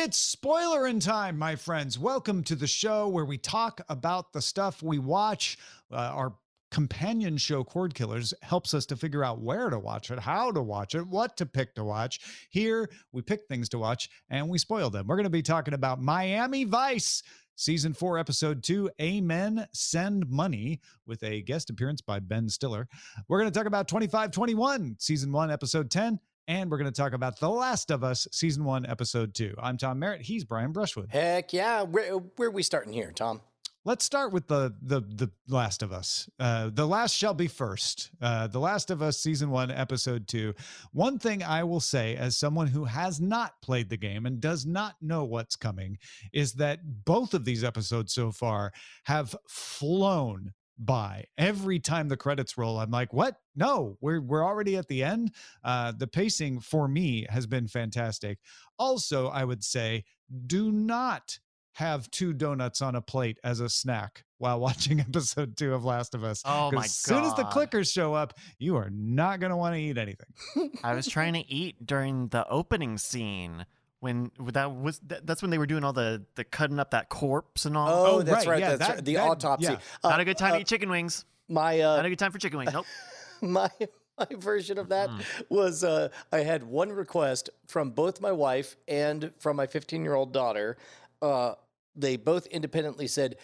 It's spoiler in time, my friends. Welcome to the show where we talk about the stuff we watch. Uh, our companion show Cord Killers helps us to figure out where to watch it, how to watch it, what to pick to watch. Here, we pick things to watch and we spoil them. We're going to be talking about Miami Vice. Season 4, Episode 2, Amen, Send Money, with a guest appearance by Ben Stiller. We're going to talk about 2521, Season 1, Episode 10, and we're going to talk about The Last of Us, Season 1, Episode 2. I'm Tom Merritt. He's Brian Brushwood. Heck yeah. Where, where are we starting here, Tom? Let's start with the the the Last of Us. Uh, the last shall be first. Uh, the Last of Us season one, episode two. One thing I will say, as someone who has not played the game and does not know what's coming, is that both of these episodes so far have flown by every time the credits roll i'm like what no we're we're already at the end uh the pacing for me has been fantastic also i would say do not have two donuts on a plate as a snack while watching episode two of Last of Us. Oh my god! As soon as the clickers show up, you are not going to want to eat anything. I was trying to eat during the opening scene when that was that's when they were doing all the the cutting up that corpse and all. Oh, oh that's right. right. Yeah, that's that, right. The that, autopsy. Yeah. Uh, not a good time uh, to eat chicken wings. My uh, not a good time for chicken wings. Nope. my my version of that mm. was uh, I had one request from both my wife and from my 15 year old daughter. Uh, they both independently said,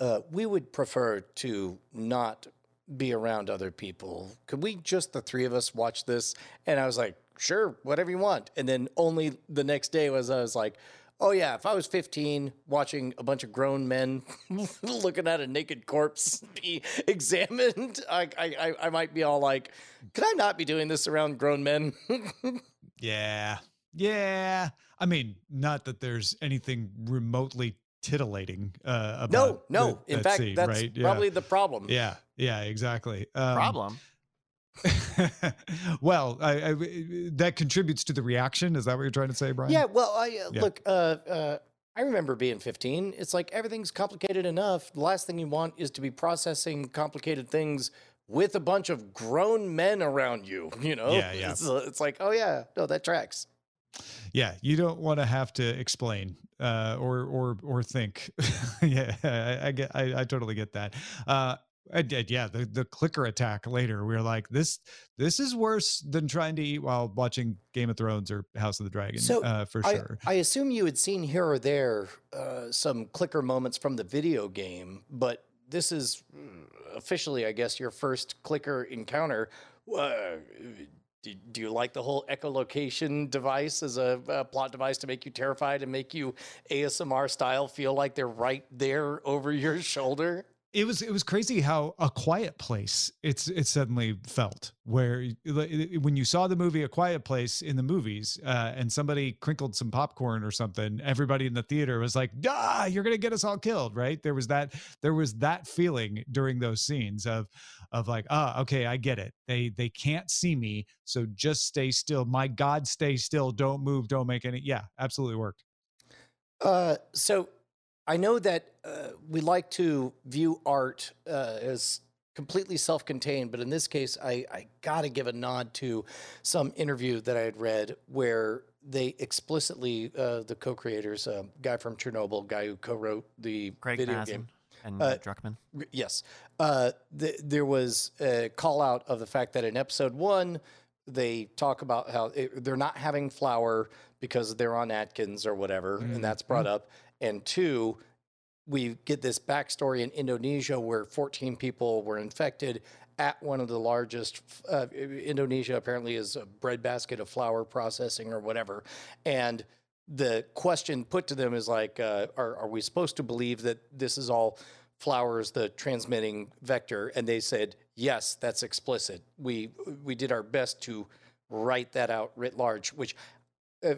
uh, we would prefer to not be around other people. Could we just the three of us watch this? And I was like, sure, whatever you want. And then only the next day was I was like, oh yeah, if I was 15 watching a bunch of grown men looking at a naked corpse be examined, I, I, I might be all like, could I not be doing this around grown men? yeah. Yeah. I mean, not that there's anything remotely titillating uh, about no no the, in that fact scene, that's right? probably yeah. the problem yeah yeah exactly um, problem well I, I, that contributes to the reaction. Is that what you're trying to say brian? Yeah well i uh, yeah. look uh, uh, i remember being 15 it's like everything's complicated enough. The last thing you want is to be processing complicated things with a bunch of grown men around you you know? Yeah yeah. It's, uh, it's like oh yeah no that tracks. Yeah you don't want to have to explain uh, or or or think. yeah, I, I, get, I, I totally get that. Uh, I did, yeah. The the clicker attack later, we were like, this this is worse than trying to eat while watching Game of Thrones or House of the Dragon, so uh, for I, sure. I assume you had seen here or there uh, some clicker moments from the video game, but this is uh, officially, I guess, your first clicker encounter. Uh, do, do you like the whole echolocation device as a, a, plot device to make you terrified and make you ASMR style feel like they're right there over your shoulder? It was it was crazy how a quiet place it's it suddenly felt where when you saw the movie a quiet place in the movies uh, and somebody crinkled some popcorn or something everybody in the theater was like ah you're gonna get us all killed right? There was that there was that feeling during those scenes of of like ah okay i get it. They they can't see me so just stay still. My god stay still. Don't move. Don't make any yeah absolutely worked. Uh so I know that uh, we like to view art uh, as completely self-contained, but in this case, I, I got to give a nod to some interview that I had read where they explicitly, uh, the co-creators, uh, guy from Chernobyl, guy who co-wrote the Craig video Mazin game, and uh, Druckmann. Yes, uh, th- there was a call out of the fact that in episode one they talk about how it, they're not having flour because they're on Atkins or whatever, mm-hmm. and that's brought mm-hmm. up and two, we get this backstory in Indonesia where 14 people were infected at one of the largest. Uh, Indonesia apparently is a breadbasket of flour processing or whatever, and the question put to them is like, uh, are, are we supposed to believe that this is all flowers the transmitting vector? And they said, yes, that's explicit. We we did our best to write that out writ large, which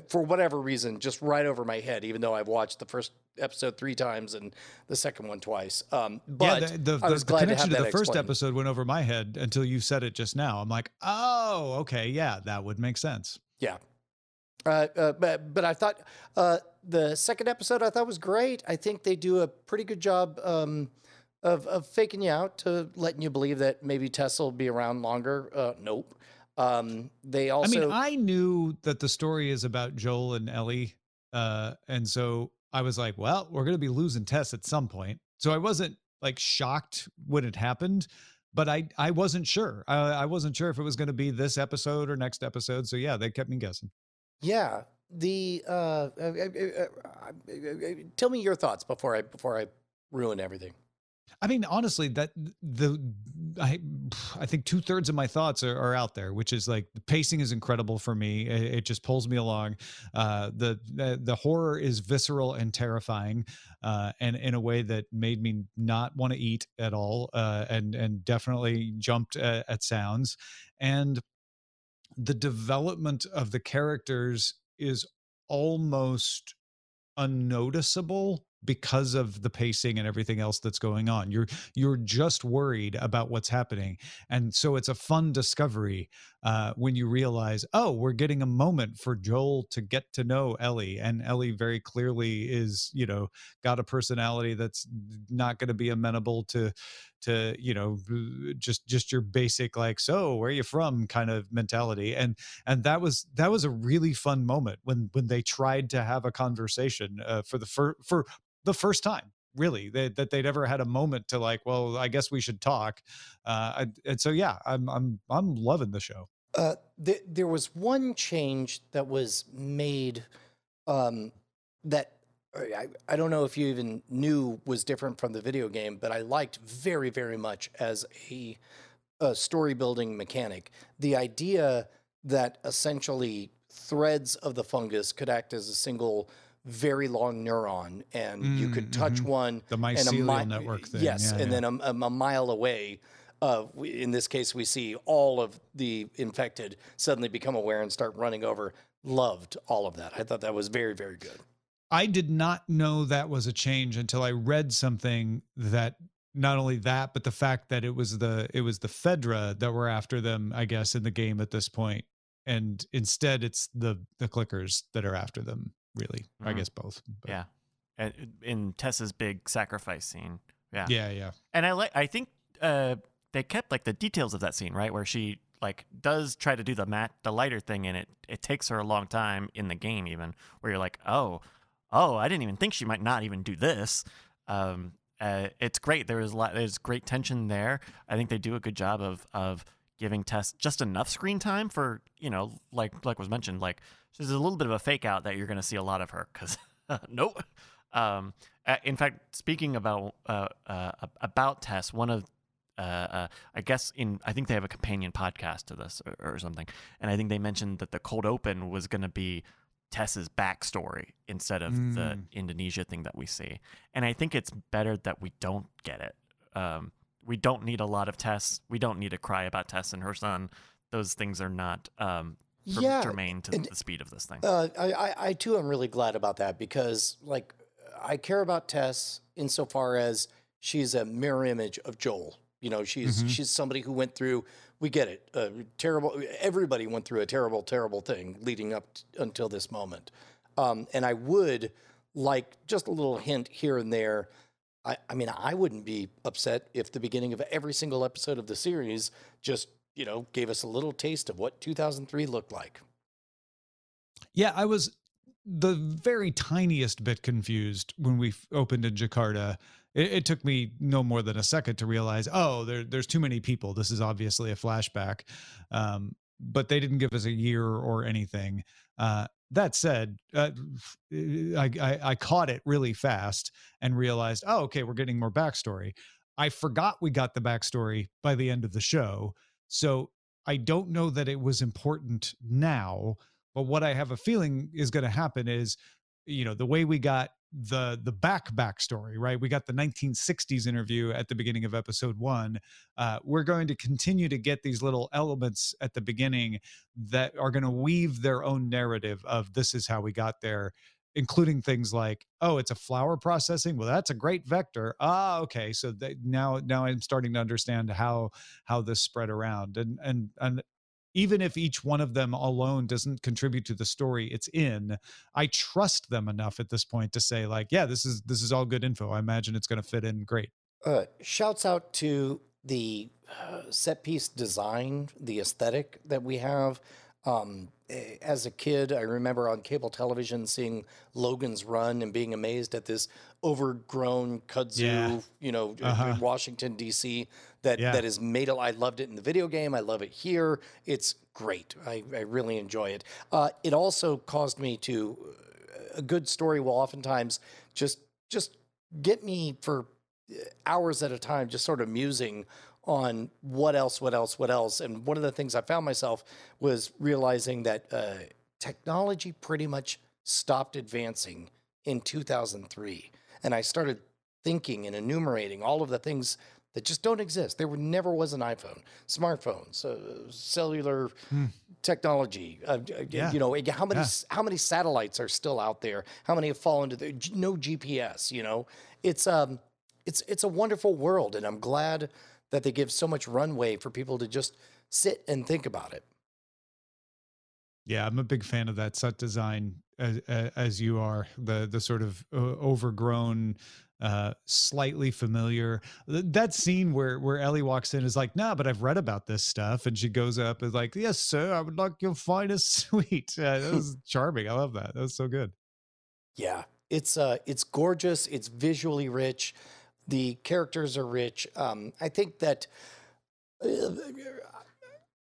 for whatever reason, just right over my head, even though I've watched the first episode three times and the second one twice. Um, but yeah, the, the, the, the connection to, to the first explained. episode went over my head until you said it just now. I'm like, oh, okay, yeah, that would make sense. Yeah. Uh, uh, but but I thought uh, the second episode I thought was great. I think they do a pretty good job um, of of faking you out to letting you believe that maybe Tessa will be around longer. Uh, nope. Um, they also. I mean, I knew that the story is about Joel and Ellie Uh, and so I was like, well, we're going to be losing Tess at some point. So I wasn't like shocked when it happened, but I I wasn't sure. I, I wasn't sure if it was going to be this episode or next episode. So yeah, they kept me guessing. Yeah. The uh, uh, uh, uh, uh, tell me your thoughts before I before I ruin everything. I mean, honestly, that the I I think two thirds of my thoughts are, are, out there, which is like the pacing is incredible for me. It, it just pulls me along. Uh, the, the, the horror is visceral and terrifying, uh, and in a way that made me not want to eat at all, uh, and and definitely jumped at, at sounds. And the development of the characters is almost unnoticeable because of the pacing and everything else that's going on. You're you're just worried about what's happening. And so it's a fun discovery uh, when you realize oh we're getting a moment for joel to get to know ellie. And ellie very clearly is you know got a personality that's not going to be amenable to to you know just just your basic like so where are you from? kind of mentality. And and that was that was a really fun moment when when they tried to have a conversation uh, for the for for the first time really they, that they'd ever had a moment to like well i guess we should talk uh and so yeah i'm i'm i'm loving the show uh th- there was one change that was made um that I, I don't know if you even knew was different from the video game, but I liked very, very much as a, a story building mechanic. The idea that essentially threads of the fungus could act as a single very long neuron, and mm, you could touch mm-hmm. one. The mycelial mi- network thing. Yes, yeah, and yeah. then a, a, mile away, uh, in this case, we see all of the infected suddenly become aware and start running over. Loved all of that. I thought that was very, very good. I did not know that was a change until I read something that not only that, but the fact that it was the it was the Fedra that were after them, I guess, in the game at this point, and instead it's the the clickers that are after them really. Mm-hmm. I guess both. But. Yeah. In Tess's big sacrifice scene. Yeah. Yeah, yeah. And I like I think uh they kept like the details of that scene, right? Where she like does try to do the mat the lighter thing and it it takes her a long time in the game even where you're like, "Oh, oh, I didn't even think she might not even do this." Um uh, it's great. There is a lot, there's great tension there. I think they do a good job of of giving Tess just enough screen time for you know, like like was mentioned, like so there's a little bit of a fake out that you're going to see a lot of her because nope. Um, in fact, speaking about uh, uh, about Tess, one of uh, uh, I guess in I think they have a companion podcast to this or, or something, and I think they mentioned that the cold open was going to be Tess's backstory instead of mm. the Indonesia thing that we see, and I think it's better that we don't get it. Um, we don't need a lot of Tess. We don't need to cry about Tess and her son. Those things are not um, yeah, germane to and, the speed of this thing. Uh, I, I too am really glad about that because, like, I care about Tess insofar as she's a mirror image of Joel. You know, she's mm-hmm. she's somebody who went through. We get it. Uh, terrible. Everybody went through a terrible, terrible thing leading up t- until this moment. Um, and I would like just a little hint here and there. I, I mean, I wouldn't be upset if the beginning of every single episode of the series just you know, gave us a little taste of what 2003 looked like. Yeah, I was the very tiniest bit confused when we opened in Jakarta. It, it, took me no more than a second to realize, oh, there, there's too many people. This is obviously a flashback. Um, but they didn't give us a year or anything. Uh, that said, uh, I, I, I caught it really fast and realized, oh, okay, we're getting more backstory. I forgot we got the backstory by the end of the show so I don't know that it was important now, but what I have a feeling is going to happen is, you know, the way we got the the back backstory, right? We got the 1960s interview at the beginning of episode one. Uh, we're going to continue to get these little elements at the beginning that are going to weave their own narrative of this is how we got there including things like oh it's a flower processing well that's a great vector ah okay so they, now now i'm starting to understand how how this spread around and and and even if each one of them alone doesn't contribute to the story it's in i trust them enough at this point to say like yeah this is this is all good info. I imagine it's going to fit in great. Uh, shouts out to the uh, set piece design the aesthetic that we have um, as a kid, I remember on cable television seeing Logan's Run and being amazed at this overgrown kudzu, Yeah. you know, Uh-huh. in Washington D.C. That Yeah. that is made. I loved it in the video game. I love it here. It's great. I, I really enjoy it. Uh, it also caused me to a good story will oftentimes just just get me for uh, hours at a time, just sort of musing on what else, what else, what else. And one of the things I found myself was realizing that uh, technology pretty much stopped advancing in 2003. And I started thinking and enumerating all of the things that just don't exist. There were, never was an iPhone, smartphones, uh, cellular technology. Uh, uh, Yeah. You know, how many Yeah. how many satellites are still out there? How many have fallen to the no GPS? You know, it's um, it's it's a wonderful world, and I'm glad that they give so much runway for people to just sit and think about it. Yeah, I'm a big fan of that set design as, as you are the the sort of uh, overgrown, uh, slightly familiar. That scene where where Ellie walks in is like, nah, but I've read about this stuff, and she goes up and is like, yes, sir, I would like your finest suite. Uh, that was charming. I love that. That was so good. Yeah, it's uh, it's gorgeous. It's visually rich. The characters are rich. Um, I think that. uh,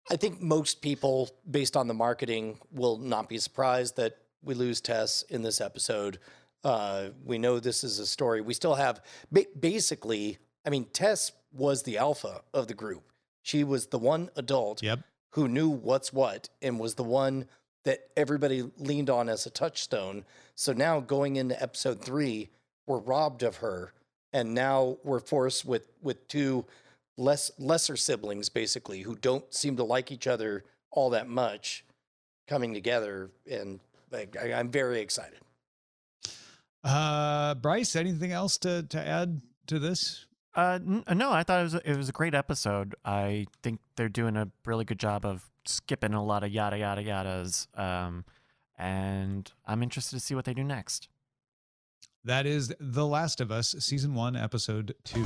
I think most people, based on the marketing, will not be surprised that we lose Tess in this episode. Uh, we know this is a story. We still have ba- basically. I mean, Tess was the alpha of the group. She was the one adult Yep. who knew what's what and was the one that everybody leaned on as a touchstone. So now going into episode three, we're robbed of her, and now we're forced with with two less lesser siblings basically who don't seem to like each other all that much coming together, and like, I, I'm very excited. Uh, Bryce, anything else to to add to this? Uh, n- no, I thought it was a, it was a great episode. I think they're doing a really good job of skipping a lot of yada yada yadas. Um, and I'm interested to see what they do next. That is The Last of Us, season one, episode two.